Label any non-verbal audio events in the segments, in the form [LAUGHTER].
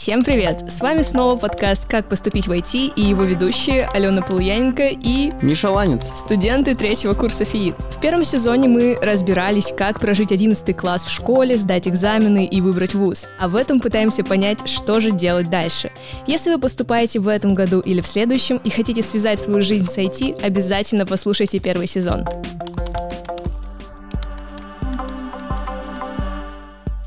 Всем привет! С вами снова подкаст «Как поступить в IT» и его ведущие Алена Полуяненко и... Миша Ланец. Студенты третьего курса ФИИД. В первом сезоне мы разбирались, как прожить 11 класс в школе, сдать экзамены и выбрать вуз. А в этом пытаемся понять, что же делать дальше. Если вы поступаете в этом году или в следующем и хотите связать свою жизнь с IT, обязательно послушайте первый сезон.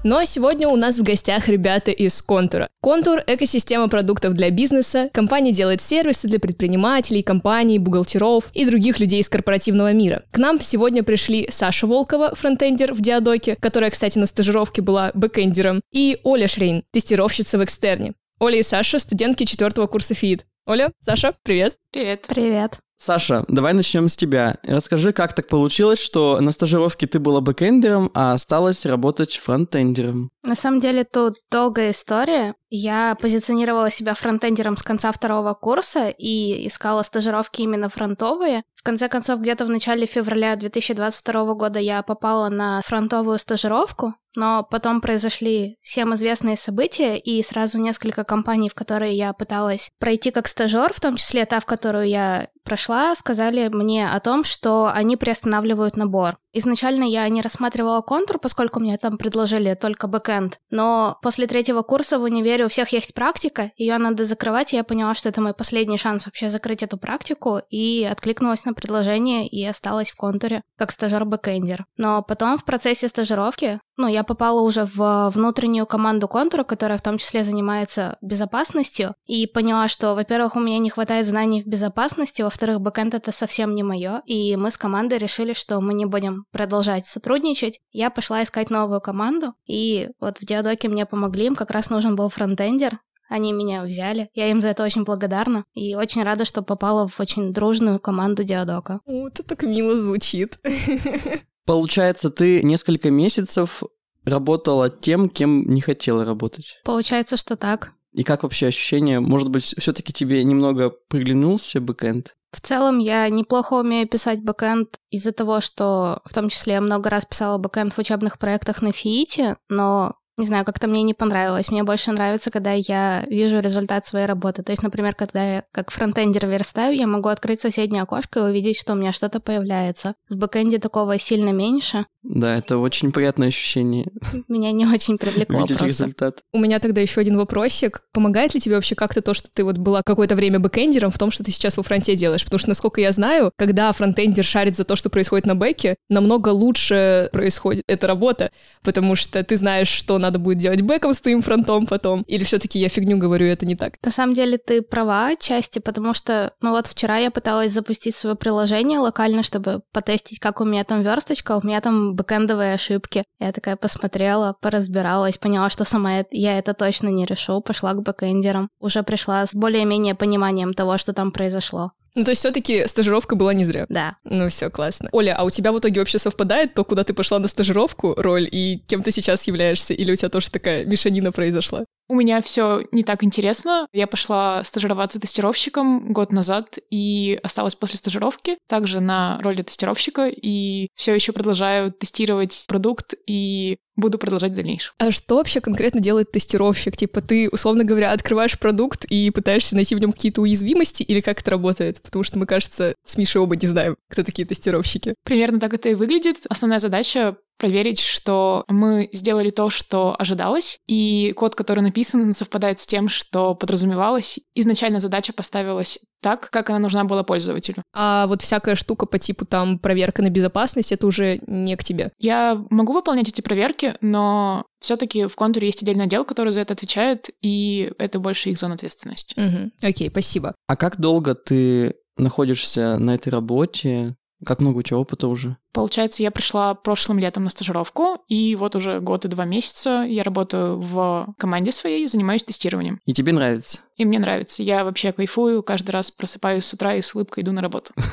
Но сегодня у нас в гостях ребята из Контура. Контур — экосистема продуктов для бизнеса. Компания делает сервисы для предпринимателей, компаний, бухгалтеров и других людей из корпоративного мира. К нам сегодня пришли Саша Волкова, фронтендер в Диадоке, которая, кстати, на стажировке была бэкендером, и Оля Шрейн, тестировщица в экстерне. Оля и Саша — студентки четвертого курса ФИИТ. Оля, Саша, привет. Привет. Привет. Саша, давай начнем с тебя. Расскажи, как так получилось, что на стажировке ты была бэкэндером, а осталась работать фронтендером? На самом деле тут долгая история. Я позиционировала себя фронтендером с конца второго курса и искала стажировки именно фронтовые. В конце концов, где-то в начале февраля 2022 года я попала на фронтовую стажировку, но потом произошли всем известные события, и сразу несколько компаний, в которые я пыталась пройти как стажер, в том числе та, в которую я прошла, сказали мне о том, что они приостанавливают набор. Изначально я не рассматривала контур, поскольку мне там предложили только бэкэнд. Но после третьего курса в универе у всех есть практика, ее надо закрывать, и я поняла, что это мой последний шанс вообще закрыть эту практику, и откликнулась на предложение и осталась в контуре как стажер-бэкэндер. Но потом в процессе стажировки, ну, я попала уже в внутреннюю команду контура, которая в том числе занимается безопасностью, и поняла, что, во-первых, у меня не хватает знаний в безопасности, во-вторых, бэкэнд это совсем не мое, и мы с командой решили, что мы не будем продолжать сотрудничать, я пошла искать новую команду, и вот в Диадоке мне помогли, им как раз нужен был фронтендер, они меня взяли. Я им за это очень благодарна. И очень рада, что попала в очень дружную команду Диадока. О, это так мило звучит. [LAUGHS] Получается, ты несколько месяцев работала тем, кем не хотела работать. Получается, что так. И как вообще ощущение? Может быть, все-таки тебе немного приглянулся бэкэнд? В целом я неплохо умею писать бэкэнд из-за того, что в том числе я много раз писала бэкэнд в учебных проектах на ФИИТе, но не знаю, как-то мне не понравилось. Мне больше нравится, когда я вижу результат своей работы. То есть, например, когда я как фронтендер верстаю, я могу открыть соседнее окошко и увидеть, что у меня что-то появляется. В бэкэнде такого сильно меньше. Да, это очень приятное ощущение. Меня не очень привлекло Видеть просто. результат. У меня тогда еще один вопросик. Помогает ли тебе вообще как-то то, что ты вот была какое-то время бэкэндером в том, что ты сейчас во фронте делаешь? Потому что, насколько я знаю, когда фронтендер шарит за то, что происходит на бэке, намного лучше происходит эта работа, потому что ты знаешь, что надо будет делать бэком с твоим фронтом потом. Или все-таки я фигню говорю, это не так? На самом деле ты права отчасти, потому что, ну вот вчера я пыталась запустить свое приложение локально, чтобы потестить, как у меня там версточка, у меня там бэкэндовые ошибки. Я такая посмотрела, поразбиралась, поняла, что сама я это точно не решу, пошла к бэкэндерам. Уже пришла с более-менее пониманием того, что там произошло. Ну, то есть все-таки стажировка была не зря. Да. Ну, все классно. Оля, а у тебя в итоге вообще совпадает то, куда ты пошла на стажировку, роль, и кем ты сейчас являешься? Или у тебя тоже такая мешанина произошла? У меня все не так интересно. Я пошла стажироваться тестировщиком год назад и осталась после стажировки также на роли тестировщика и все еще продолжаю тестировать продукт и буду продолжать в дальнейшем. А что вообще конкретно делает тестировщик? Типа ты, условно говоря, открываешь продукт и пытаешься найти в нем какие-то уязвимости, или как это работает? Потому что мы, кажется, с Мишей оба не знаем, кто такие тестировщики. Примерно так это и выглядит. Основная задача проверить, что мы сделали то, что ожидалось, и код, который написан, совпадает с тем, что подразумевалось. Изначально задача поставилась так, как она нужна была пользователю. А вот всякая штука по типу там проверка на безопасность, это уже не к тебе. Я могу выполнять эти проверки, но все-таки в контуре есть отдельный отдел, который за это отвечает, и это больше их зона ответственности. Мгм. Окей, спасибо. А как долго ты находишься на этой работе? Как много у тебя опыта уже? Получается, я пришла прошлым летом на стажировку, и вот уже год и два месяца я работаю в команде своей, занимаюсь тестированием. И тебе нравится? И мне нравится. Я вообще кайфую, каждый раз просыпаюсь с утра и с улыбкой иду на работу. [LAUGHS]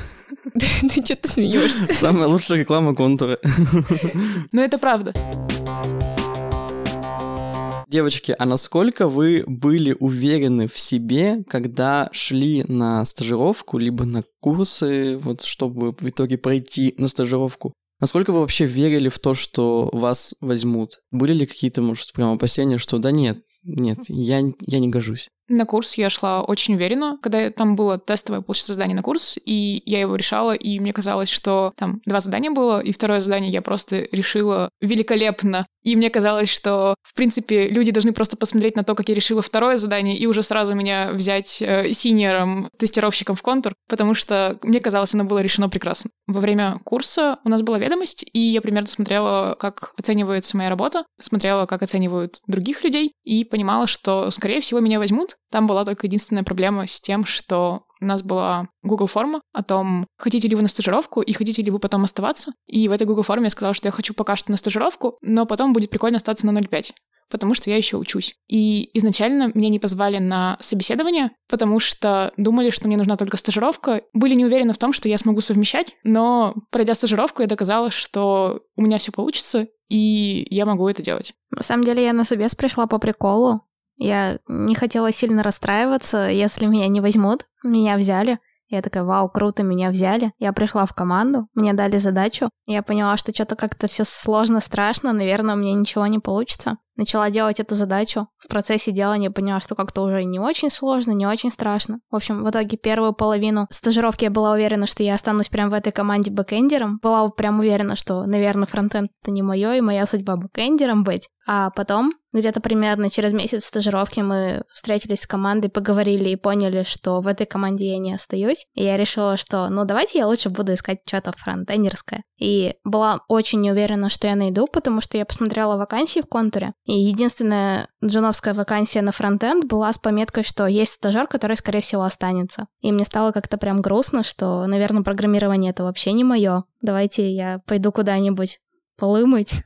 [LAUGHS] Ты что-то смеешься. Самая лучшая реклама контура. [LAUGHS] Но это правда. Девочки, а насколько вы были уверены в себе, когда шли на стажировку, либо на курсы, вот чтобы в итоге пройти на стажировку? Насколько вы вообще верили в то, что вас возьмут? Были ли какие-то, может, прям опасения, что да нет, нет, я, я не гожусь? На курс я шла очень уверенно, когда там было тестовое, получается, задание на курс, и я его решала, и мне казалось, что там два задания было, и второе задание я просто решила великолепно. И мне казалось, что, в принципе, люди должны просто посмотреть на то, как я решила второе задание, и уже сразу меня взять э, синьором, тестировщиком в контур, потому что мне казалось, оно было решено прекрасно. Во время курса у нас была ведомость, и я примерно смотрела, как оценивается моя работа, смотрела, как оценивают других людей, и понимала, что, скорее всего, меня возьмут, там была только единственная проблема с тем, что у нас была Google форма о том, хотите ли вы на стажировку и хотите ли вы потом оставаться. И в этой Google форме я сказала, что я хочу пока что на стажировку, но потом будет прикольно остаться на 0,5 потому что я еще учусь. И изначально меня не позвали на собеседование, потому что думали, что мне нужна только стажировка. Были не уверены в том, что я смогу совмещать, но пройдя стажировку, я доказала, что у меня все получится, и я могу это делать. На самом деле я на собес пришла по приколу. Я не хотела сильно расстраиваться, если меня не возьмут. Меня взяли. Я такая, вау, круто, меня взяли. Я пришла в команду, мне дали задачу. Я поняла, что что-то как-то все сложно, страшно, наверное, у меня ничего не получится начала делать эту задачу. В процессе делания поняла, что как-то уже не очень сложно, не очень страшно. В общем, в итоге первую половину стажировки я была уверена, что я останусь прям в этой команде бэкэндером. Была прям уверена, что, наверное, фронтенд это не мое, и моя судьба бэкэндером быть. А потом, где-то примерно через месяц стажировки мы встретились с командой, поговорили и поняли, что в этой команде я не остаюсь. И я решила, что, ну, давайте я лучше буду искать что-то фронтендерское. И была очень не уверена, что я найду, потому что я посмотрела вакансии в контуре, и единственная джуновская вакансия на фронтенд была с пометкой, что есть стажер, который, скорее всего, останется. И мне стало как-то прям грустно, что, наверное, программирование это вообще не мое. Давайте я пойду куда-нибудь полы мыть. [LAUGHS]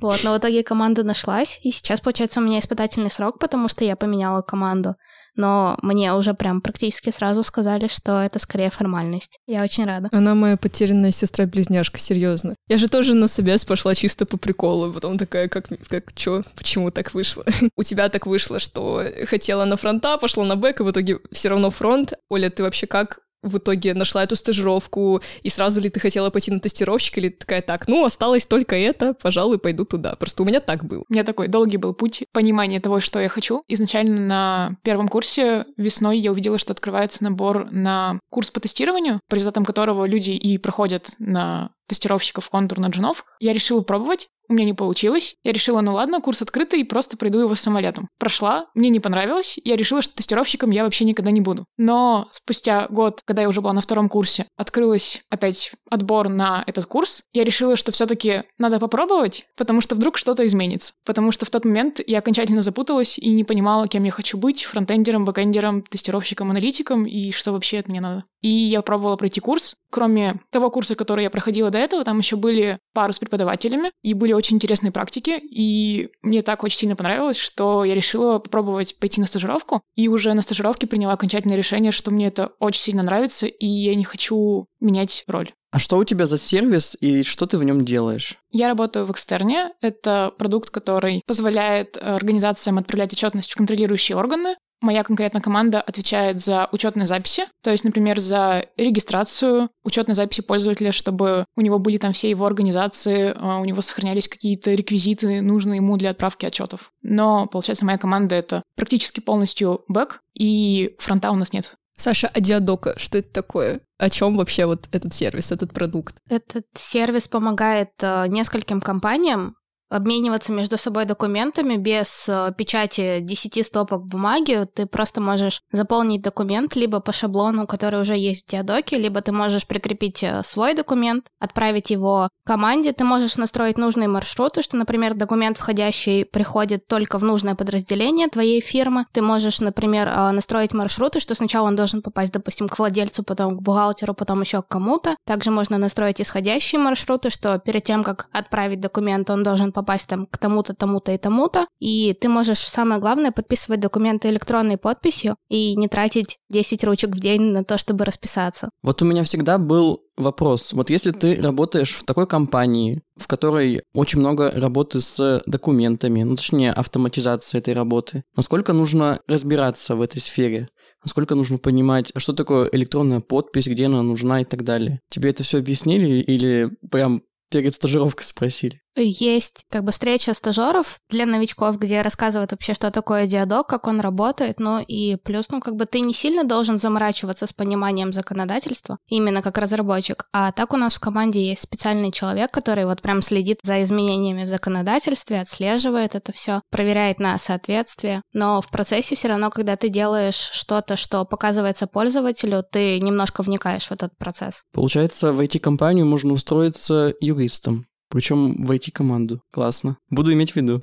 Вот, но в итоге команда нашлась, и сейчас, получается, у меня испытательный срок, потому что я поменяла команду но мне уже прям практически сразу сказали, что это скорее формальность. Я очень рада. Она моя потерянная сестра-близняшка, серьезно. Я же тоже на собес пошла чисто по приколу, потом такая, как, как чё, почему так вышло? [LAUGHS] У тебя так вышло, что хотела на фронта, пошла на бэк, и в итоге все равно фронт. Оля, ты вообще как в итоге нашла эту стажировку, и сразу ли ты хотела пойти на тестировщик, или такая, так, ну, осталось только это, пожалуй, пойду туда. Просто у меня так было. У меня такой долгий был путь понимания того, что я хочу. Изначально на первом курсе весной я увидела, что открывается набор на курс по тестированию, по результатам которого люди и проходят на тестировщиков контур на джунов. Я решила пробовать, у меня не получилось. Я решила, ну ладно, курс открытый, и просто приду его самолетом. Прошла, мне не понравилось, я решила, что тестировщиком я вообще никогда не буду. Но спустя год, когда я уже была на втором курсе, открылась опять отбор на этот курс, я решила, что все-таки надо попробовать, потому что вдруг что-то изменится. Потому что в тот момент я окончательно запуталась и не понимала, кем я хочу быть, фронтендером, бэкендером, тестировщиком, аналитиком, и что вообще от меня надо. И я пробовала пройти курс. Кроме того курса, который я проходила до этого, там еще были пары с преподавателями, и были очень интересные практики, и мне так очень сильно понравилось, что я решила попробовать пойти на стажировку, и уже на стажировке приняла окончательное решение, что мне это очень сильно нравится, и я не хочу менять роль. А что у тебя за сервис и что ты в нем делаешь? Я работаю в экстерне. Это продукт, который позволяет организациям отправлять отчетность в контролирующие органы. Моя конкретно команда отвечает за учетные записи, то есть, например, за регистрацию учетной записи пользователя, чтобы у него были там все его организации, а, у него сохранялись какие-то реквизиты, нужные ему для отправки отчетов. Но, получается, моя команда — это практически полностью бэк, и фронта у нас нет. Саша, а Диадока, что это такое? О чем вообще вот этот сервис, этот продукт? Этот сервис помогает э, нескольким компаниям обмениваться между собой документами без э, печати 10 стопок бумаги. Ты просто можешь заполнить документ либо по шаблону, который уже есть в Диадоке, либо ты можешь прикрепить э, свой документ, отправить его команде. Ты можешь настроить нужные маршруты, что, например, документ входящий приходит только в нужное подразделение твоей фирмы. Ты можешь, например, э, настроить маршруты, что сначала он должен попасть, допустим, к владельцу, потом к бухгалтеру, потом еще к кому-то. Также можно настроить исходящие маршруты, что перед тем, как отправить документ, он должен попасть там к тому-то, тому-то и тому-то. И ты можешь, самое главное, подписывать документы электронной подписью и не тратить 10 ручек в день на то, чтобы расписаться. Вот у меня всегда был вопрос. Вот если ты работаешь в такой компании, в которой очень много работы с документами, ну точнее автоматизация этой работы, насколько нужно разбираться в этой сфере? насколько нужно понимать, что такое электронная подпись, где она нужна и так далее. Тебе это все объяснили или прям перед стажировкой спросили? Есть как бы встреча стажеров для новичков, где рассказывают вообще, что такое диадок, как он работает, ну и плюс, ну как бы ты не сильно должен заморачиваться с пониманием законодательства, именно как разработчик, а так у нас в команде есть специальный человек, который вот прям следит за изменениями в законодательстве, отслеживает это все, проверяет на соответствие, но в процессе все равно, когда ты делаешь что-то, что показывается пользователю, ты немножко вникаешь в этот процесс. Получается, в IT-компанию можно устроиться юристом причем в IT-команду. Классно. Буду иметь в виду.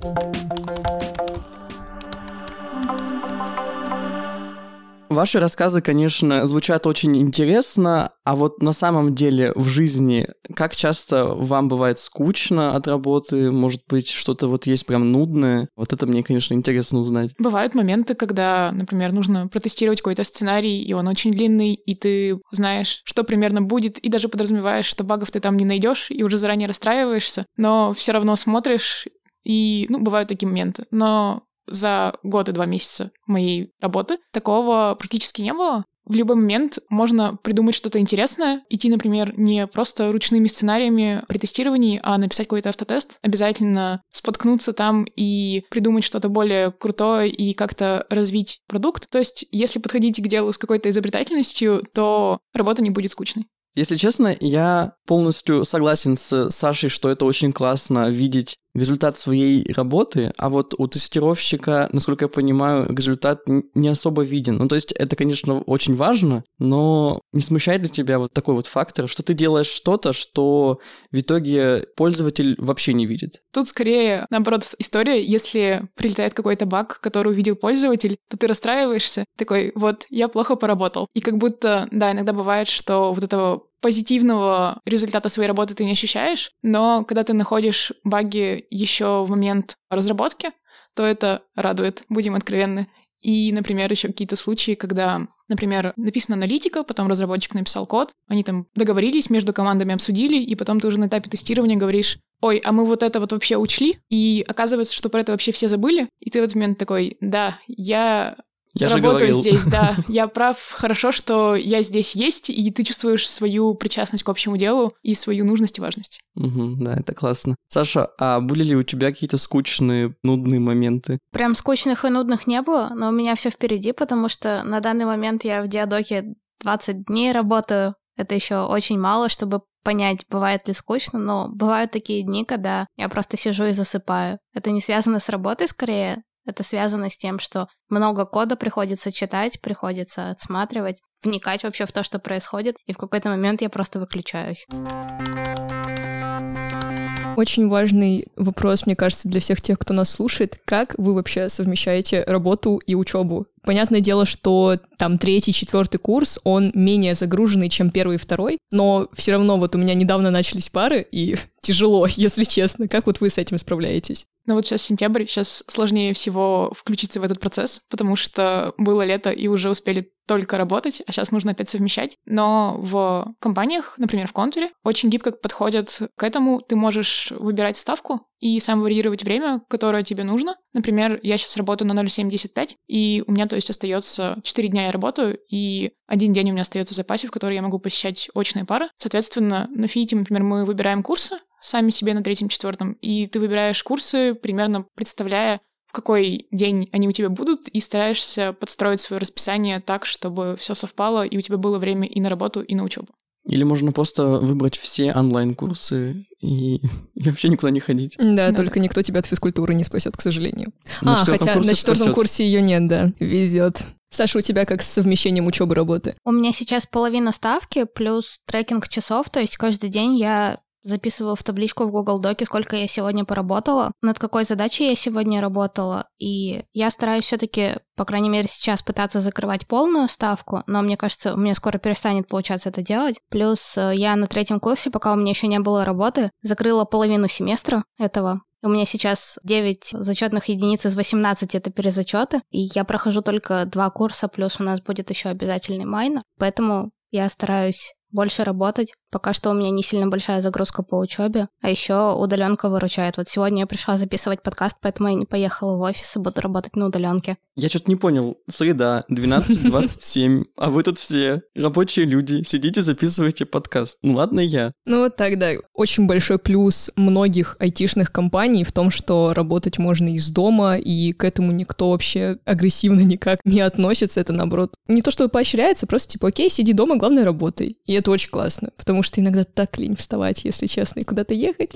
Ваши рассказы, конечно, звучат очень интересно, а вот на самом деле в жизни, как часто вам бывает скучно от работы, может быть, что-то вот есть прям нудное? Вот это мне, конечно, интересно узнать. Бывают моменты, когда, например, нужно протестировать какой-то сценарий, и он очень длинный, и ты знаешь, что примерно будет, и даже подразумеваешь, что багов ты там не найдешь, и уже заранее расстраиваешься, но все равно смотришь и, ну, бывают такие моменты. Но за год и два месяца моей работы такого практически не было. В любой момент можно придумать что-то интересное, идти, например, не просто ручными сценариями при тестировании, а написать какой-то автотест, обязательно споткнуться там и придумать что-то более крутое и как-то развить продукт. То есть, если подходить к делу с какой-то изобретательностью, то работа не будет скучной. Если честно, я полностью согласен с Сашей, что это очень классно видеть результат своей работы, а вот у тестировщика, насколько я понимаю, результат не особо виден. Ну, то есть это, конечно, очень важно, но не смущает ли тебя вот такой вот фактор, что ты делаешь что-то, что в итоге пользователь вообще не видит? Тут скорее, наоборот, история, если прилетает какой-то баг, который увидел пользователь, то ты расстраиваешься, такой, вот, я плохо поработал. И как будто, да, иногда бывает, что вот этого позитивного результата своей работы ты не ощущаешь, но когда ты находишь баги еще в момент разработки, то это радует, будем откровенны. И, например, еще какие-то случаи, когда, например, написана аналитика, потом разработчик написал код, они там договорились, между командами обсудили, и потом ты уже на этапе тестирования говоришь, ой, а мы вот это вот вообще учли, и оказывается, что про это вообще все забыли, и ты в этот момент такой, да, я я работаю здесь, да. [LAUGHS] Я прав. Хорошо, что я здесь есть, и ты чувствуешь свою причастность к общему делу и свою нужность и важность. Угу, да, это классно. Саша, а были ли у тебя какие-то скучные, нудные моменты? Прям скучных и нудных не было, но у меня все впереди, потому что на данный момент я в Диадоке 20 дней работаю. Это еще очень мало, чтобы понять, бывает ли скучно, но бывают такие дни, когда я просто сижу и засыпаю. Это не связано с работой скорее, это связано с тем, что много кода приходится читать, приходится отсматривать, вникать вообще в то, что происходит, и в какой-то момент я просто выключаюсь. Очень важный вопрос, мне кажется, для всех тех, кто нас слушает. Как вы вообще совмещаете работу и учебу? Понятное дело, что там третий, четвертый курс, он менее загруженный, чем первый и второй, но все равно вот у меня недавно начались пары, и [LAUGHS] тяжело, если честно. Как вот вы с этим справляетесь? Ну вот сейчас сентябрь, сейчас сложнее всего включиться в этот процесс, потому что было лето и уже успели только работать, а сейчас нужно опять совмещать. Но в компаниях, например, в контуре, очень гибко подходят к этому. Ты можешь выбирать ставку и сам варьировать время, которое тебе нужно. Например, я сейчас работаю на 0,75, и у меня, то есть, остается 4 дня я работаю, и один день у меня остается в запасе, в который я могу посещать очные пары. Соответственно, на ФИИТе, например, мы выбираем курсы сами себе на третьем-четвертом, и ты выбираешь курсы, примерно представляя, в какой день они у тебя будут, и стараешься подстроить свое расписание так, чтобы все совпало, и у тебя было время и на работу, и на учебу. Или можно просто выбрать все онлайн-курсы и, [LAUGHS] и вообще никуда не ходить. Да, да, только никто тебя от физкультуры не спасет, к сожалению. На а, хотя на четвертом спасет. курсе ее нет, да. Везет. Саша, у тебя как с совмещением учебы работы? У меня сейчас половина ставки плюс трекинг часов, то есть каждый день я записываю в табличку в Google Доке, сколько я сегодня поработала, над какой задачей я сегодня работала, и я стараюсь все-таки, по крайней мере, сейчас пытаться закрывать полную ставку, но мне кажется, у меня скоро перестанет получаться это делать. Плюс э, я на третьем курсе, пока у меня еще не было работы, закрыла половину семестра этого, у меня сейчас 9 зачетных единиц из 18 это перезачеты, и я прохожу только два курса, плюс у нас будет еще обязательный майнер. Поэтому я стараюсь больше работать. Пока что у меня не сильно большая загрузка по учебе, а еще удаленка выручает. Вот сегодня я пришла записывать подкаст, поэтому я не поехала в офис и буду работать на удаленке. Я что-то не понял. Среда, 12.27, [LAUGHS] а вы тут все рабочие люди, сидите, записываете подкаст. Ну ладно я. Ну вот тогда очень большой плюс многих айтишных компаний в том, что работать можно из дома, и к этому никто вообще агрессивно [LAUGHS] никак не относится. Это наоборот не то, что поощряется, просто типа, окей, сиди дома, главное работай. И это очень классно, потому что иногда так лень вставать, если честно, и куда-то ехать.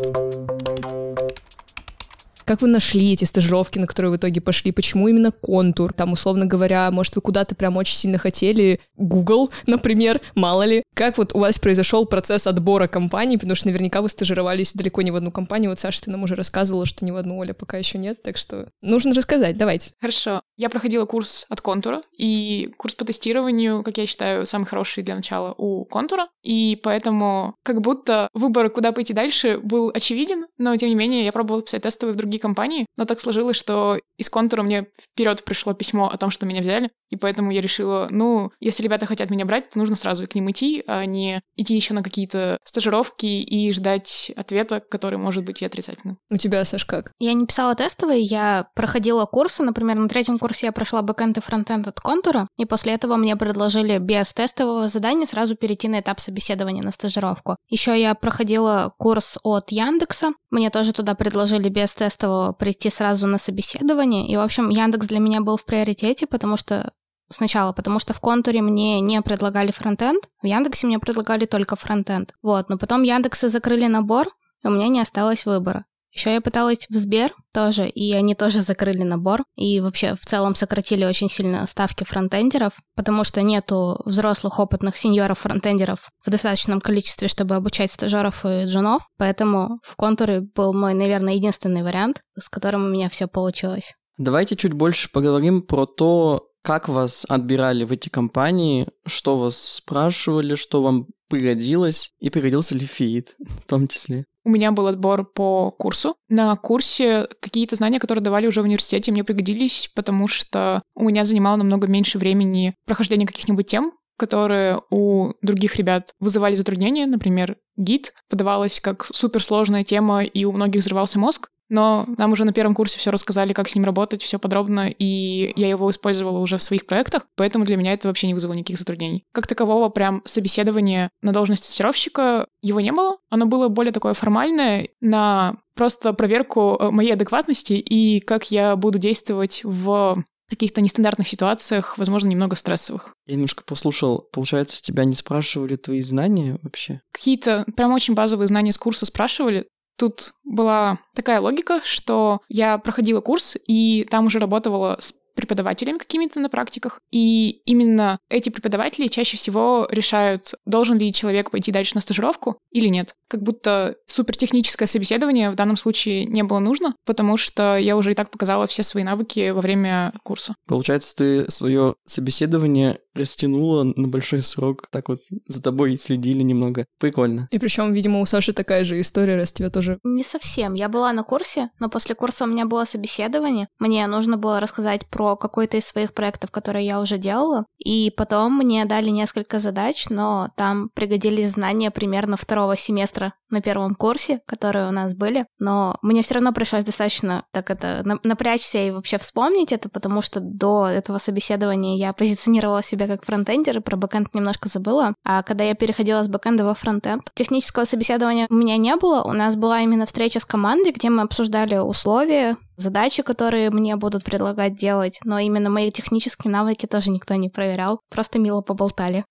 Как вы нашли эти стажировки, на которые в итоге пошли? Почему именно контур? Там, условно говоря, может, вы куда-то прям очень сильно хотели? Google, [LAUGHS] например, мало ли. Как вот у вас произошел процесс отбора компаний? Потому что наверняка вы стажировались далеко не в одну компанию. Вот, Саша, ты нам уже рассказывала, что ни в одну Оля пока еще нет, так что нужно рассказать. Давайте. Хорошо. Я проходила курс от контура, и курс по тестированию, как я считаю, самый хороший для начала у контура, и поэтому как будто выбор, куда пойти дальше, был очевиден, но тем не менее я пробовала писать тестовые в другие другие компании, но так сложилось, что из контура мне вперед пришло письмо о том, что меня взяли, и поэтому я решила, ну, если ребята хотят меня брать, то нужно сразу к ним идти, а не идти еще на какие-то стажировки и ждать ответа, который может быть и отрицательным. У тебя, Саш, как? Я не писала тестовые, я проходила курсы, например, на третьем курсе я прошла бэкэнд и фронтенд от контура, и после этого мне предложили без тестового задания сразу перейти на этап собеседования на стажировку. Еще я проходила курс от Яндекса, мне тоже туда предложили без тестового прийти сразу на собеседование, и, в общем, Яндекс для меня был в приоритете, потому что сначала, потому что в контуре мне не предлагали фронтенд, в Яндексе мне предлагали только фронтенд. Вот, но потом Яндексы закрыли набор, и у меня не осталось выбора. Еще я пыталась в Сбер тоже, и они тоже закрыли набор. И вообще в целом сократили очень сильно ставки фронтендеров, потому что нету взрослых опытных сеньоров-фронтендеров в достаточном количестве, чтобы обучать стажеров и джунов. Поэтому в контуре был мой, наверное, единственный вариант, с которым у меня все получилось. Давайте чуть больше поговорим про то, как вас отбирали в эти компании, что вас спрашивали, что вам пригодилось, и пригодился ли фиит в том числе? У меня был отбор по курсу. На курсе какие-то знания, которые давали уже в университете, мне пригодились, потому что у меня занимало намного меньше времени прохождение каких-нибудь тем, которые у других ребят вызывали затруднения. Например, гид подавалась как суперсложная тема, и у многих взрывался мозг. Но нам уже на первом курсе все рассказали, как с ним работать, все подробно, и я его использовала уже в своих проектах, поэтому для меня это вообще не вызвало никаких затруднений. Как такового прям собеседования на должность тестировщика его не было. Оно было более такое формальное, на просто проверку э, моей адекватности и как я буду действовать в каких-то нестандартных ситуациях, возможно, немного стрессовых. Я немножко послушал, получается, тебя не спрашивали твои знания вообще? Какие-то прям очень базовые знания с курса спрашивали, Тут была такая логика, что я проходила курс, и там уже работала с преподавателями какими-то на практиках. И именно эти преподаватели чаще всего решают, должен ли человек пойти дальше на стажировку или нет. Как будто супертехническое собеседование в данном случае не было нужно, потому что я уже и так показала все свои навыки во время курса. Получается, ты свое собеседование растянула на большой срок, так вот за тобой следили немного. Прикольно. И причем, видимо, у Саши такая же история, раз тебя тоже... Не совсем. Я была на курсе, но после курса у меня было собеседование. Мне нужно было рассказать про какой-то из своих проектов, которые я уже делала. И потом мне дали несколько задач, но там пригодились знания примерно второго семестра на первом курсе, которые у нас были. Но мне все равно пришлось достаточно так это напрячься и вообще вспомнить это, потому что до этого собеседования я позиционировала себя как фронтендер, и про бэкэнд немножко забыла. А когда я переходила с бэкэнда во фронтенд, технического собеседования у меня не было. У нас была именно встреча с командой, где мы обсуждали условия, задачи, которые мне будут предлагать делать, но именно мои технические навыки тоже никто не проверял, просто мило поболтали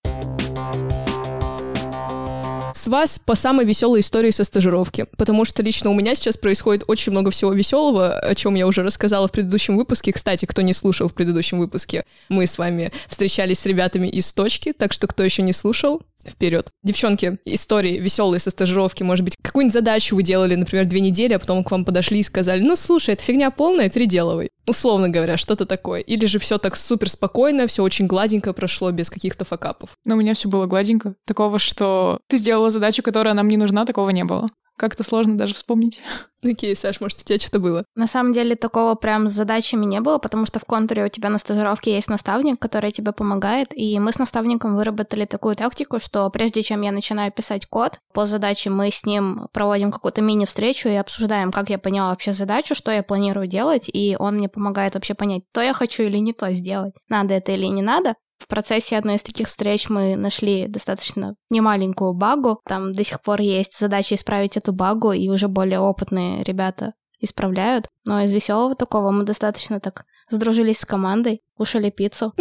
с вас по самой веселой истории со стажировки, потому что лично у меня сейчас происходит очень много всего веселого, о чем я уже рассказала в предыдущем выпуске. Кстати, кто не слушал в предыдущем выпуске, мы с вами встречались с ребятами из точки, так что кто еще не слушал, вперед. Девчонки, истории веселые со стажировки, может быть, какую-нибудь задачу вы делали, например, две недели, а потом к вам подошли и сказали, ну, слушай, это фигня полная, переделывай. Условно говоря, что-то такое. Или же все так супер спокойно, все очень гладенько прошло, без каких-то факапов. Но у меня все было гладенько. Такого, что ты сделала задачу, которая нам не нужна, такого не было. Как-то сложно даже вспомнить. [LAUGHS] Окей, Саш, может, у тебя что-то было? На самом деле такого прям с задачами не было, потому что в контуре у тебя на стажировке есть наставник, который тебе помогает, и мы с наставником выработали такую тактику, что прежде чем я начинаю писать код, по задаче мы с ним проводим какую-то мини-встречу и обсуждаем, как я поняла вообще задачу, что я планирую делать, и он мне помогает вообще понять, то я хочу или не то сделать, надо это или не надо. В процессе одной из таких встреч мы нашли достаточно немаленькую багу. Там до сих пор есть задача исправить эту багу, и уже более опытные ребята исправляют. Но из веселого такого мы достаточно так сдружились с командой, кушали пиццу.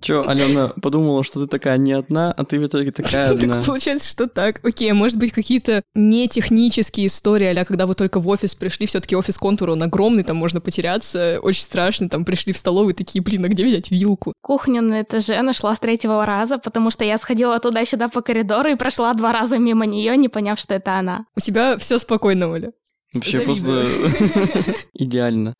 Чё, Алена подумала, что ты такая не одна, а ты в итоге такая одна. Так получается, что так. Окей, а может быть, какие-то не технические истории, а когда вы только в офис пришли, все таки офис контура, он огромный, там можно потеряться, очень страшно, там пришли в столовую, такие, блин, а где взять вилку? Кухню на этаже нашла с третьего раза, потому что я сходила туда-сюда по коридору и прошла два раза мимо нее, не поняв, что это она. У тебя все спокойно, Оля. Вообще просто [LAUGHS] идеально.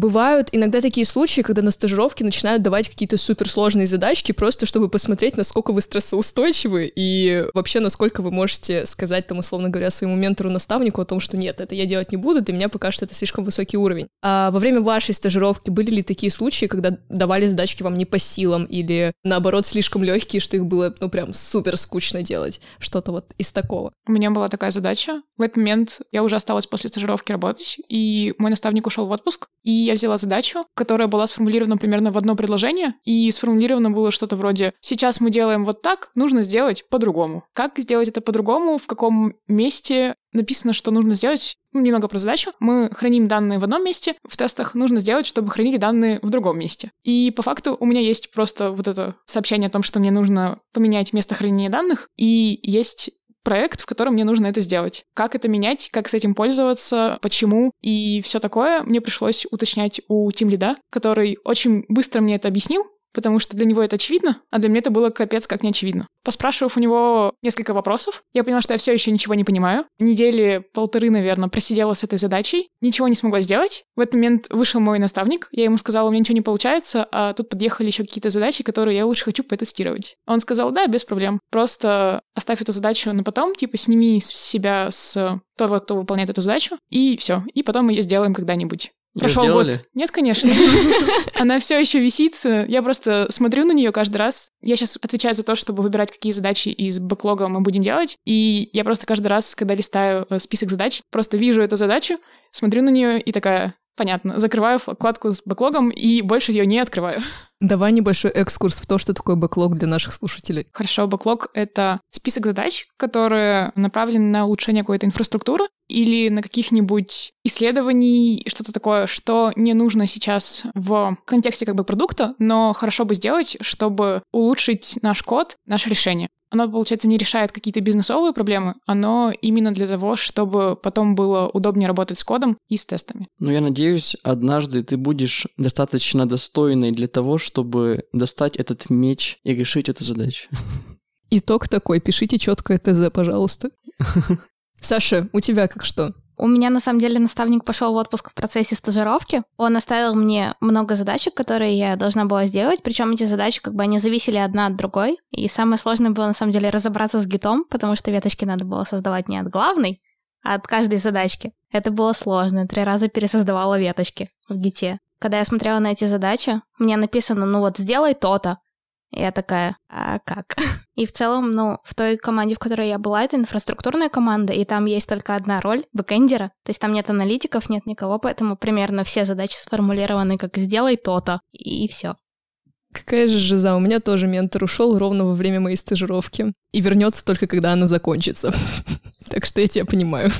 Бывают иногда такие случаи, когда на стажировке начинают давать какие-то суперсложные задачки, просто чтобы посмотреть, насколько вы стрессоустойчивы и вообще, насколько вы можете сказать, там, условно говоря, своему ментору-наставнику о том, что нет, это я делать не буду, для меня пока что это слишком высокий уровень. А во время вашей стажировки были ли такие случаи, когда давали задачки вам не по силам или, наоборот, слишком легкие, что их было, ну, прям супер скучно делать? Что-то вот из такого. У меня была такая задача. В этот момент я уже осталась после стажировки работать, и мой наставник ушел в отпуск, и я взяла задачу, которая была сформулирована примерно в одно предложение, и сформулировано было что-то вроде «Сейчас мы делаем вот так, нужно сделать по-другому». Как сделать это по-другому, в каком месте написано, что нужно сделать, ну, немного про задачу. Мы храним данные в одном месте, в тестах нужно сделать, чтобы хранили данные в другом месте. И по факту у меня есть просто вот это сообщение о том, что мне нужно поменять место хранения данных, и есть проект, в котором мне нужно это сделать. Как это менять, как с этим пользоваться, почему и все такое мне пришлось уточнять у Тим Лида, который очень быстро мне это объяснил, потому что для него это очевидно, а для меня это было капец как не очевидно. Поспрашивав у него несколько вопросов, я поняла, что я все еще ничего не понимаю. Недели полторы, наверное, просидела с этой задачей, ничего не смогла сделать. В этот момент вышел мой наставник, я ему сказала, у меня ничего не получается, а тут подъехали еще какие-то задачи, которые я лучше хочу потестировать. Он сказал, да, без проблем, просто оставь эту задачу на потом, типа сними с себя с того, кто выполняет эту задачу, и все, и потом мы ее сделаем когда-нибудь. Прошел год. Нет, конечно. [LAUGHS] Она все еще висит. Я просто смотрю на нее каждый раз. Я сейчас отвечаю за то, чтобы выбирать, какие задачи из бэклога мы будем делать. И я просто каждый раз, когда листаю э, список задач, просто вижу эту задачу, смотрю на нее и такая, понятно, закрываю вкладку с бэклогом и больше ее не открываю. Давай небольшой экскурс в то, что такое бэклог для наших слушателей. Хорошо, бэклог — это список задач, которые направлены на улучшение какой-то инфраструктуры или на каких-нибудь исследований, что-то такое, что не нужно сейчас в контексте как бы продукта, но хорошо бы сделать, чтобы улучшить наш код, наше решение оно, получается, не решает какие-то бизнесовые проблемы, оно именно для того, чтобы потом было удобнее работать с кодом и с тестами. Ну, я надеюсь, однажды ты будешь достаточно достойной для того, чтобы достать этот меч и решить эту задачу. Итог такой, пишите четкое ТЗ, пожалуйста. [LAUGHS] Саша, у тебя как что? У меня, на самом деле, наставник пошел в отпуск в процессе стажировки. Он оставил мне много задачек, которые я должна была сделать, причем эти задачи как бы они зависели одна от другой. И самое сложное было, на самом деле, разобраться с гитом, потому что веточки надо было создавать не от главной, а от каждой задачки. Это было сложно. Три раза пересоздавала веточки в гите. Когда я смотрела на эти задачи, мне написано, ну вот сделай то-то. Я такая, а как? [LAUGHS] И в целом, ну, в той команде, в которой я была, это инфраструктурная команда, и там есть только одна роль — бэкэндера. То есть там нет аналитиков, нет никого, поэтому примерно все задачи сформулированы как «сделай то-то», и все. Какая же жиза, у меня тоже ментор ушел ровно во время моей стажировки. И вернется только, когда она закончится. [LAUGHS] Так что я тебя понимаю.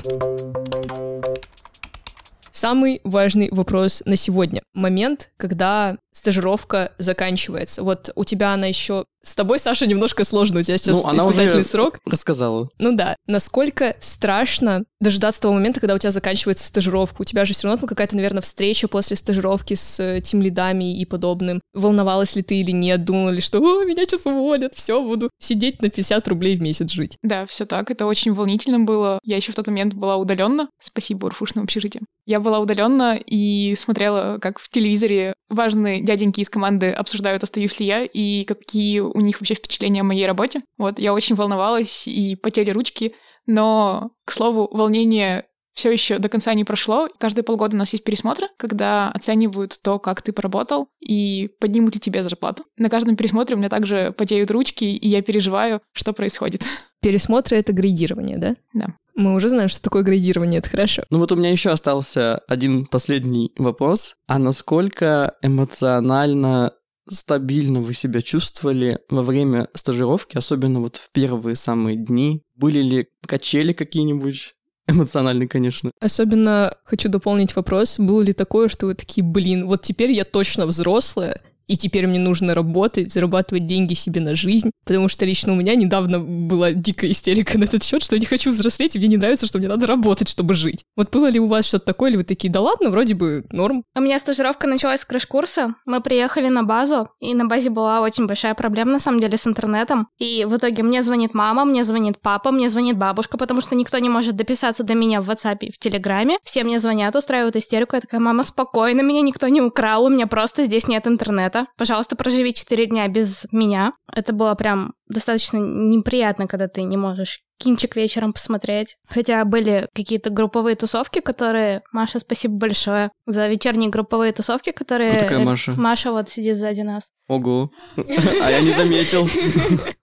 Самый важный вопрос на сегодня. Момент, когда стажировка заканчивается. Вот у тебя она еще... С тобой, Саша, немножко сложно, у тебя сейчас ну, она испытательный уже срок. рассказала. Ну да. Насколько страшно дожидаться того момента, когда у тебя заканчивается стажировка? У тебя же все равно какая-то, наверное, встреча после стажировки с э, тем лидами и подобным. Волновалась ли ты или нет? Думала ли, что «О, меня сейчас уволят, все, буду сидеть на 50 рублей в месяц жить?» Да, все так. Это очень волнительно было. Я еще в тот момент была удаленно. Спасибо, Урфушному общежитию. Я была удаленно и смотрела, как в телевизоре важные дяденьки из команды обсуждают, остаюсь ли я, и какие у них вообще впечатления о моей работе. Вот, я очень волновалась, и потели ручки, но, к слову, волнение все еще до конца не прошло. Каждые полгода у нас есть пересмотры, когда оценивают то, как ты поработал, и поднимут ли тебе зарплату. На каждом пересмотре у меня также потеют ручки, и я переживаю, что происходит. [LAUGHS] Пересмотры — это градирование, да? Да. Мы уже знаем, что такое градирование, это хорошо. Ну вот у меня еще остался один последний вопрос. А насколько эмоционально стабильно вы себя чувствовали во время стажировки, особенно вот в первые самые дни? Были ли качели какие-нибудь? Эмоциональный, конечно. Особенно хочу дополнить вопрос, было ли такое, что вы такие, блин, вот теперь я точно взрослая, и теперь мне нужно работать, зарабатывать деньги себе на жизнь, потому что лично у меня недавно была дикая истерика на этот счет, что я не хочу взрослеть, и мне не нравится, что мне надо работать, чтобы жить. Вот было ли у вас что-то такое, или вы такие, да ладно, вроде бы норм? У меня стажировка началась с краш-курса. Мы приехали на базу, и на базе была очень большая проблема, на самом деле, с интернетом. И в итоге мне звонит мама, мне звонит папа, мне звонит бабушка, потому что никто не может дописаться до меня в WhatsApp и в Телеграме. Все мне звонят, устраивают истерику. Я такая, мама, спокойно, меня никто не украл, у меня просто здесь нет интернета пожалуйста, проживи 4 дня без меня. Это было прям достаточно неприятно, когда ты не можешь кинчик вечером посмотреть. Хотя были какие-то групповые тусовки, которые... Маша, спасибо большое за вечерние групповые тусовки, которые... Кто такая Маша? Маша вот сидит сзади нас. Ого. [LAUGHS] А я не заметил.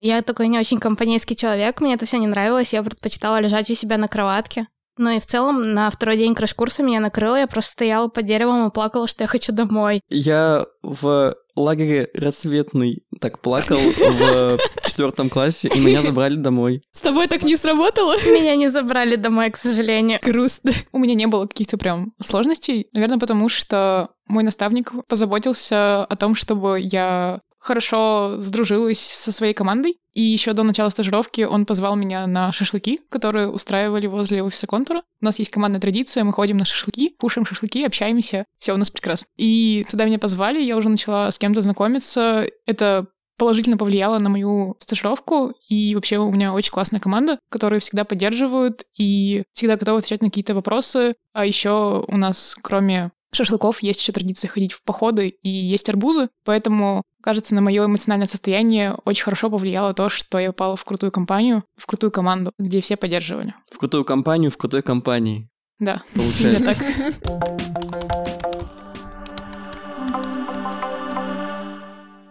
Я такой не очень компанейский человек, мне это все не нравилось, я предпочитала лежать у себя на кроватке. Ну и в целом на второй день краш-курса меня накрыло, я просто стояла под деревом и плакала, что я хочу домой. Я в лагере рассветный так плакал в [LAUGHS] четвертом классе, и меня забрали домой. С тобой так не сработало? Меня не забрали домой, к сожалению. Грустно. У меня не было каких-то прям сложностей, наверное, потому что мой наставник позаботился о том, чтобы я хорошо сдружилась со своей командой. И еще до начала стажировки он позвал меня на шашлыки, которые устраивали возле офиса контура. У нас есть командная традиция, мы ходим на шашлыки, кушаем шашлыки, общаемся. Все у нас прекрасно. И туда меня позвали, я уже начала с кем-то знакомиться. Это положительно повлияло на мою стажировку, и вообще у меня очень классная команда, которые всегда поддерживают и всегда готовы отвечать на какие-то вопросы. А еще у нас, кроме шашлыков есть еще традиция ходить в походы и есть арбузы, поэтому, кажется, на мое эмоциональное состояние очень хорошо повлияло то, что я попала в крутую компанию, в крутую команду, где все поддерживали. В крутую компанию, в крутой компании. Да. Получается.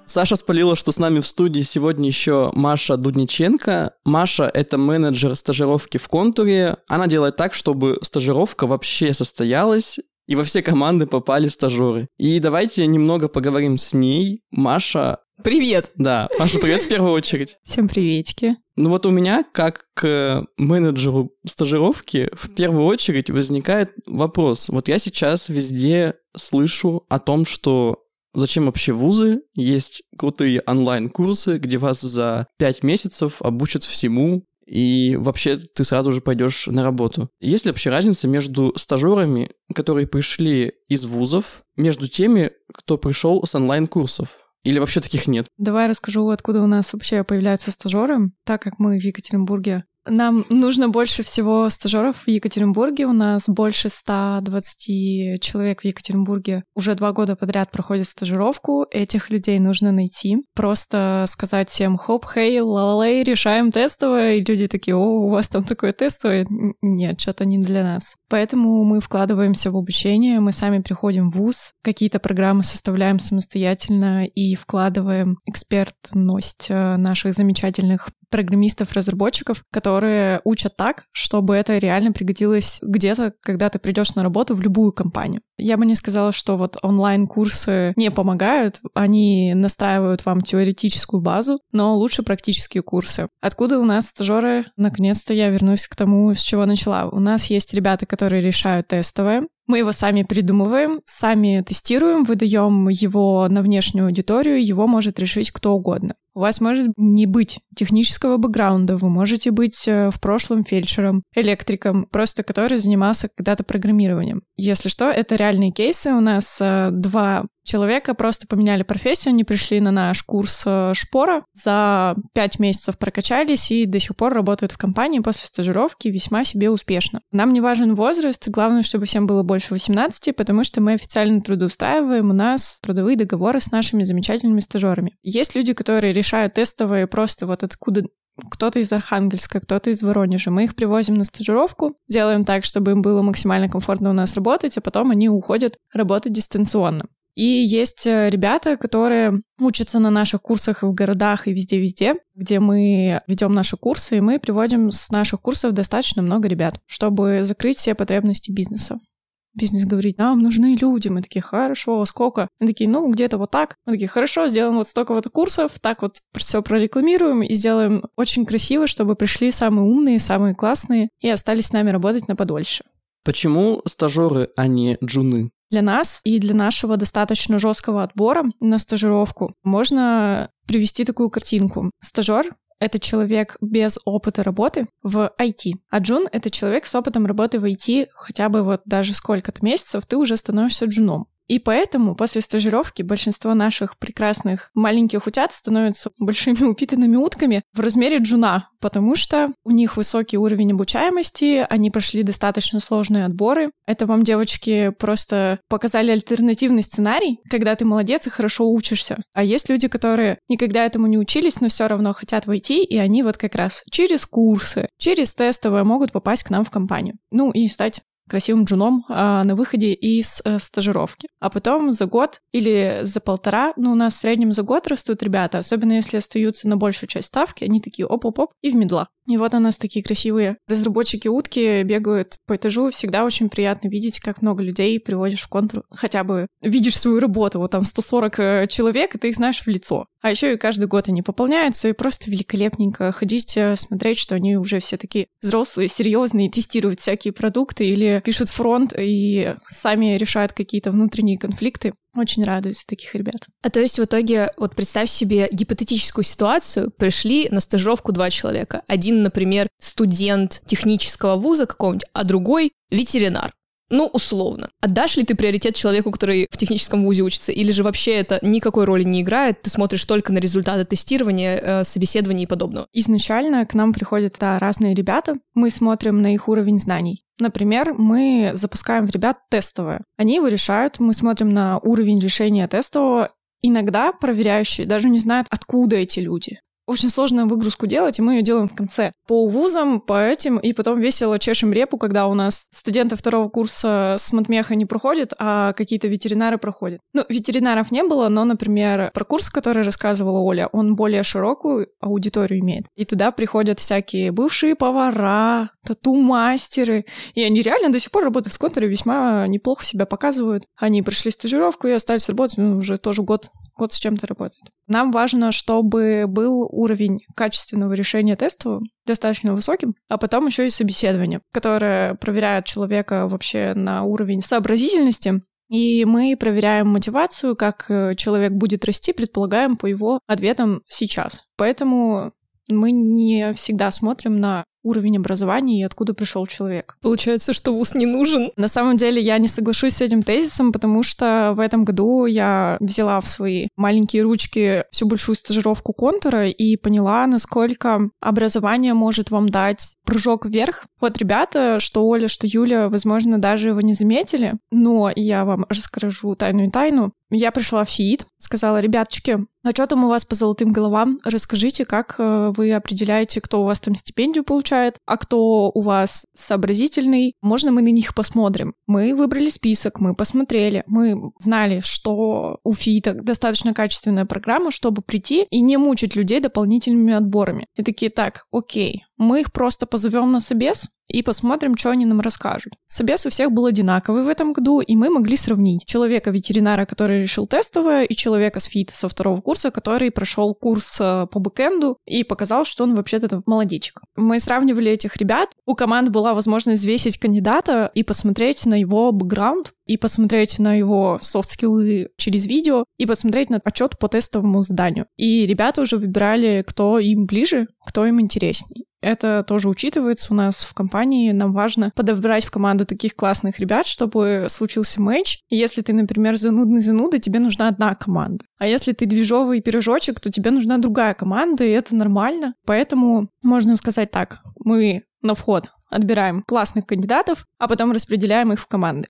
Саша спалила, что с нами в студии сегодня еще Маша Дудниченко. Маша — это менеджер стажировки в контуре. Она делает так, чтобы стажировка вообще состоялась, и во все команды попали стажеры. И давайте немного поговорим с ней. Маша... Привет! Да, Маша, привет в первую очередь. [LAUGHS] Всем приветики. Ну вот у меня, как к менеджеру стажировки, в первую очередь возникает вопрос. Вот я сейчас везде слышу о том, что Зачем вообще вузы? Есть крутые онлайн-курсы, где вас за 5 месяцев обучат всему, и вообще ты сразу же пойдешь на работу. Есть ли вообще разница между стажерами, которые пришли из вузов, между теми, кто пришел с онлайн-курсов? Или вообще таких нет? Давай расскажу, откуда у нас вообще появляются стажеры. Так как мы в Екатеринбурге нам нужно больше всего стажеров в Екатеринбурге. У нас больше 120 человек в Екатеринбурге уже два года подряд проходят стажировку. Этих людей нужно найти. Просто сказать всем хоп, хей, лалей, решаем тестовое. И люди такие, о, у вас там такое тестовое. Нет, что-то не для нас. Поэтому мы вкладываемся в обучение, мы сами приходим в ВУЗ, какие-то программы составляем самостоятельно и вкладываем экспертность э, наших замечательных программистов-разработчиков, которые учат так, чтобы это реально пригодилось где-то, когда ты придешь на работу в любую компанию. Я бы не сказала, что вот онлайн-курсы не помогают, они настраивают вам теоретическую базу, но лучше практические курсы. Откуда у нас стажеры? Наконец-то я вернусь к тому, с чего начала. У нас есть ребята, которые решают тестовое, мы его сами придумываем, сами тестируем, выдаем его на внешнюю аудиторию, его может решить кто угодно. У вас может не быть технического бэкграунда, вы можете быть э, в прошлом фельдшером, электриком, просто который занимался когда-то программированием. Если что, это реальные кейсы. У нас э, два человека просто поменяли профессию, они пришли на наш курс э, шпора, за пять месяцев прокачались и до сих пор работают в компании после стажировки весьма себе успешно. Нам не важен возраст, главное, чтобы всем было больше 18, потому что мы официально трудоустраиваем, у нас трудовые договоры с нашими замечательными стажерами. Есть люди, которые решают тестовые просто вот откуда кто-то из Архангельска, кто-то из Воронежа. Мы их привозим на стажировку, делаем так, чтобы им было максимально комфортно у нас работать, а потом они уходят работать дистанционно. И есть э, ребята, которые учатся на наших курсах и в городах, и везде-везде, где мы ведем наши курсы, и мы приводим с наших курсов достаточно много ребят, чтобы закрыть все потребности бизнеса. Бизнес говорит, нам нужны люди. Мы такие, хорошо, сколько? Мы такие, ну, где-то вот так. Мы такие, хорошо, сделаем вот столько вот курсов, так вот все прорекламируем и сделаем очень красиво, чтобы пришли самые умные, самые классные и остались с нами работать на подольше. Почему стажеры, а не джуны? Для нас и для нашего достаточно жесткого отбора на стажировку можно привести такую картинку. Стажер это человек без опыта работы в IT. А джун — это человек с опытом работы в IT хотя бы вот даже сколько-то месяцев, ты уже становишься джуном. И поэтому после стажировки большинство наших прекрасных маленьких утят становятся большими [LAUGHS] упитанными утками в размере джуна, потому что у них высокий уровень обучаемости, они прошли достаточно сложные отборы. Это вам, девочки, просто показали альтернативный сценарий, когда ты молодец и хорошо учишься. А есть люди, которые никогда этому не учились, но все равно хотят войти, и они вот как раз через курсы, через тестовые могут попасть к нам в компанию. Ну и стать красивым джуном а, на выходе из а, стажировки. А потом за год или за полтора, ну, у нас в среднем за год растут ребята, особенно если остаются на большую часть ставки, они такие оп-оп-оп и в медла. И вот у нас такие красивые разработчики утки бегают по этажу. Всегда очень приятно видеть, как много людей приводишь в контур. Хотя бы видишь свою работу, вот там 140 э, человек, и ты их знаешь в лицо. А еще и каждый год они пополняются, и просто великолепненько ходить, э, смотреть, что они уже все такие взрослые, серьезные, тестируют всякие продукты или пишут фронт и сами решают какие-то внутренние конфликты. Очень радуюсь таких ребят. А то есть в итоге, вот представь себе гипотетическую ситуацию, пришли на стажировку два человека. Один, например, студент технического вуза какого-нибудь, а другой ветеринар. Ну, условно. Отдашь ли ты приоритет человеку, который в техническом вузе учится, или же вообще это никакой роли не играет, ты смотришь только на результаты тестирования, э, собеседования и подобного? Изначально к нам приходят да, разные ребята, мы смотрим на их уровень знаний. Например, мы запускаем в ребят тестовое. Они его решают, мы смотрим на уровень решения тестового, Иногда проверяющие даже не знают, откуда эти люди очень сложно выгрузку делать, и мы ее делаем в конце. По вузам, по этим, и потом весело чешем репу, когда у нас студенты второго курса с матмеха не проходят, а какие-то ветеринары проходят. Ну, ветеринаров не было, но, например, про курс, который рассказывала Оля, он более широкую аудиторию имеет. И туда приходят всякие бывшие повара, тату-мастеры, и они реально до сих пор работают в контуре, весьма неплохо себя показывают. Они прошли стажировку и остались работать, ну, уже тоже год год с чем-то работает. Нам важно, чтобы был уровень качественного решения теста достаточно высоким, а потом еще и собеседование, которое проверяет человека вообще на уровень сообразительности, и мы проверяем мотивацию, как э, человек будет расти, предполагаем по его ответам сейчас. Поэтому мы не всегда смотрим на уровень образования и откуда пришел человек. Получается, что вуз не нужен. На самом деле я не соглашусь с этим тезисом, потому что в этом году я взяла в свои маленькие ручки всю большую стажировку контура и поняла, насколько образование может вам дать прыжок вверх. Вот ребята, что Оля, что Юля, возможно, даже его не заметили, но я вам расскажу тайную тайну. Я пришла в ФИИД, сказала, ребяточки, а что там у вас по золотым головам? Расскажите, как э, вы определяете, кто у вас там стипендию получает, а кто у вас сообразительный. Можно мы на них посмотрим? Мы выбрали список, мы посмотрели, мы знали, что у ФИИТа достаточно качественная программа, чтобы прийти и не мучить людей дополнительными отборами. И такие, так, окей, мы их просто позовем на собес, и посмотрим, что они нам расскажут. Собес у всех был одинаковый в этом году, и мы могли сравнить человека-ветеринара, который решил тестовое, и человека с ФИТ со второго курса, который прошел курс э, по бэкэнду и показал, что он вообще-то молодечек. Мы сравнивали этих ребят. У команд была возможность взвесить кандидата и посмотреть на его бэкграунд, и посмотреть на его софт-скиллы через видео, и посмотреть на отчет по тестовому заданию. И ребята уже выбирали, кто им ближе, кто им интересней. Это тоже учитывается у нас в компании. Нам важно подобрать в команду таких классных ребят, чтобы случился матч. И если ты, например, занудный зануда, тебе нужна одна команда. А если ты движовый пирожочек, то тебе нужна другая команда, и это нормально. Поэтому можно сказать так. Мы на вход отбираем классных кандидатов, а потом распределяем их в команды.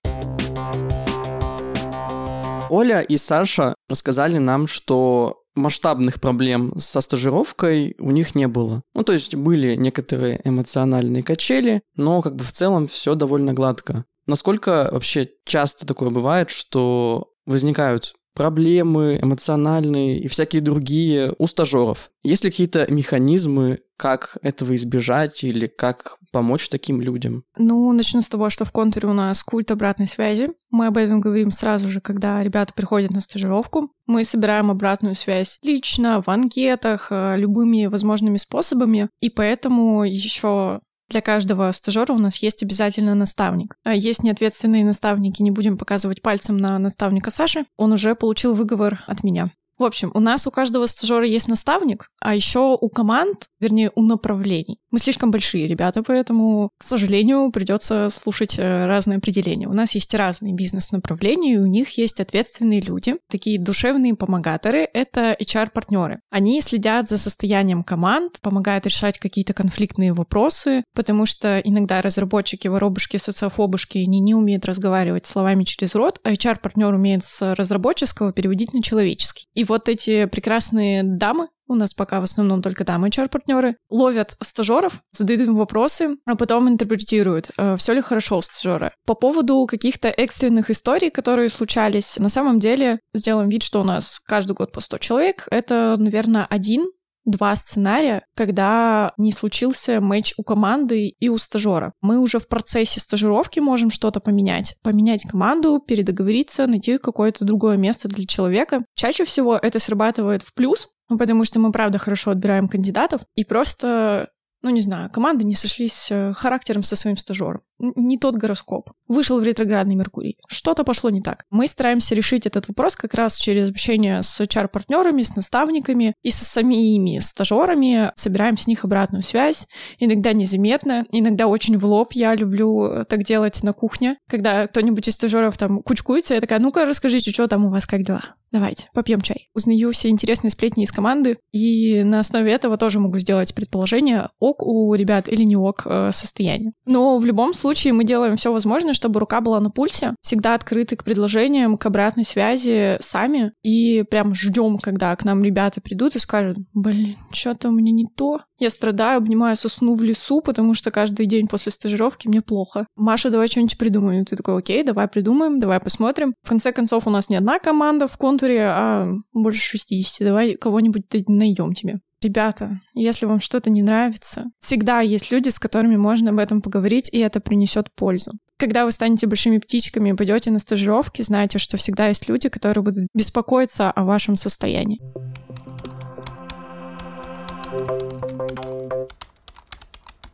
Оля и Саша рассказали нам, что масштабных проблем со стажировкой у них не было. Ну, то есть были некоторые эмоциональные качели, но как бы в целом все довольно гладко. Насколько вообще часто такое бывает, что возникают проблемы эмоциональные и всякие другие у стажеров. Есть ли какие-то механизмы, как этого избежать или как помочь таким людям? Ну, начну с того, что в контуре у нас культ обратной связи. Мы об этом говорим сразу же, когда ребята приходят на стажировку. Мы собираем обратную связь лично, в анкетах, э, любыми возможными способами. И поэтому еще для каждого стажера у нас есть обязательно наставник. А есть неответственные наставники, не будем показывать пальцем на наставника Саши. Он уже получил выговор от меня. В общем, у нас у каждого стажера есть наставник, а еще у команд, вернее, у направлений. Мы слишком большие ребята, поэтому, к сожалению, придется слушать э, разные определения. У нас есть разные бизнес-направления, и у них есть ответственные люди, такие душевные помогаторы — это HR-партнеры. Они следят за состоянием команд, помогают решать какие-то конфликтные вопросы, потому что иногда разработчики, воробушки, социофобушки, они не умеют разговаривать словами через рот, а HR-партнер умеет с разработческого переводить на человеческий. И вот эти прекрасные дамы, у нас пока в основном только дамы HR-партнеры, ловят стажеров, задают им вопросы, а потом интерпретируют, э, все ли хорошо у стажера. По поводу каких-то экстренных историй, которые случались, на самом деле сделаем вид, что у нас каждый год по 100 человек. Это, наверное, один два сценария, когда не случился матч у команды и у стажера. Мы уже в процессе стажировки можем что-то поменять. Поменять команду, передоговориться, найти какое-то другое место для человека. Чаще всего это срабатывает в плюс, потому что мы, правда, хорошо отбираем кандидатов, и просто ну, не знаю, команды не сошлись э, характером со своим стажером. Не тот гороскоп. Вышел в ретроградный Меркурий. Что-то пошло не так. Мы стараемся решить этот вопрос как раз через общение с HR-партнерами, с наставниками и со самими стажерами. Собираем с них обратную связь. Иногда незаметно, иногда очень в лоб. Я люблю э, так делать на кухне. Когда кто-нибудь из стажеров там кучкуется, я такая, ну-ка расскажите, что там у вас, как дела? Давайте, попьем чай. Узнаю все интересные сплетни из команды, и на основе этого тоже могу сделать предположение, ок у ребят или не ок э, состояние. Но в любом случае мы делаем все возможное, чтобы рука была на пульсе, всегда открыты к предложениям, к обратной связи сами, и прям ждем, когда к нам ребята придут и скажут, блин, что-то у меня не то. Я страдаю, обнимаю сосну в лесу, потому что каждый день после стажировки мне плохо. Маша, давай что-нибудь придумаем. И ты такой, окей, давай придумаем, давай посмотрим. В конце концов, у нас не одна команда в контуре, а больше 60. Давай кого-нибудь найдем тебе. Ребята, если вам что-то не нравится, всегда есть люди, с которыми можно об этом поговорить, и это принесет пользу. Когда вы станете большими птичками и пойдете на стажировки, знайте, что всегда есть люди, которые будут беспокоиться о вашем состоянии.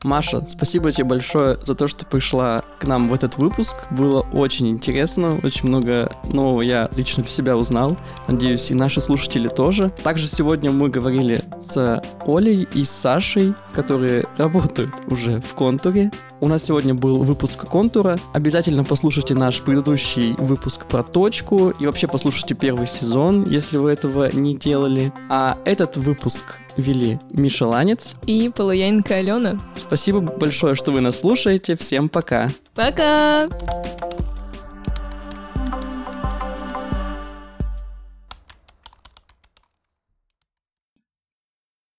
Маша, спасибо тебе большое за то, что пришла к нам в этот выпуск. Было очень интересно, очень много нового я лично для себя узнал. Надеюсь, и наши слушатели тоже. Также сегодня мы говорили с Олей и Сашей, которые работают уже в контуре. У нас сегодня был выпуск контура. Обязательно послушайте наш предыдущий выпуск про точку и вообще послушайте первый сезон, если вы этого не делали. А этот выпуск вели Миша Ланец и Полуяненко Алена. Спасибо большое, что вы нас слушаете. Всем пока. Пока!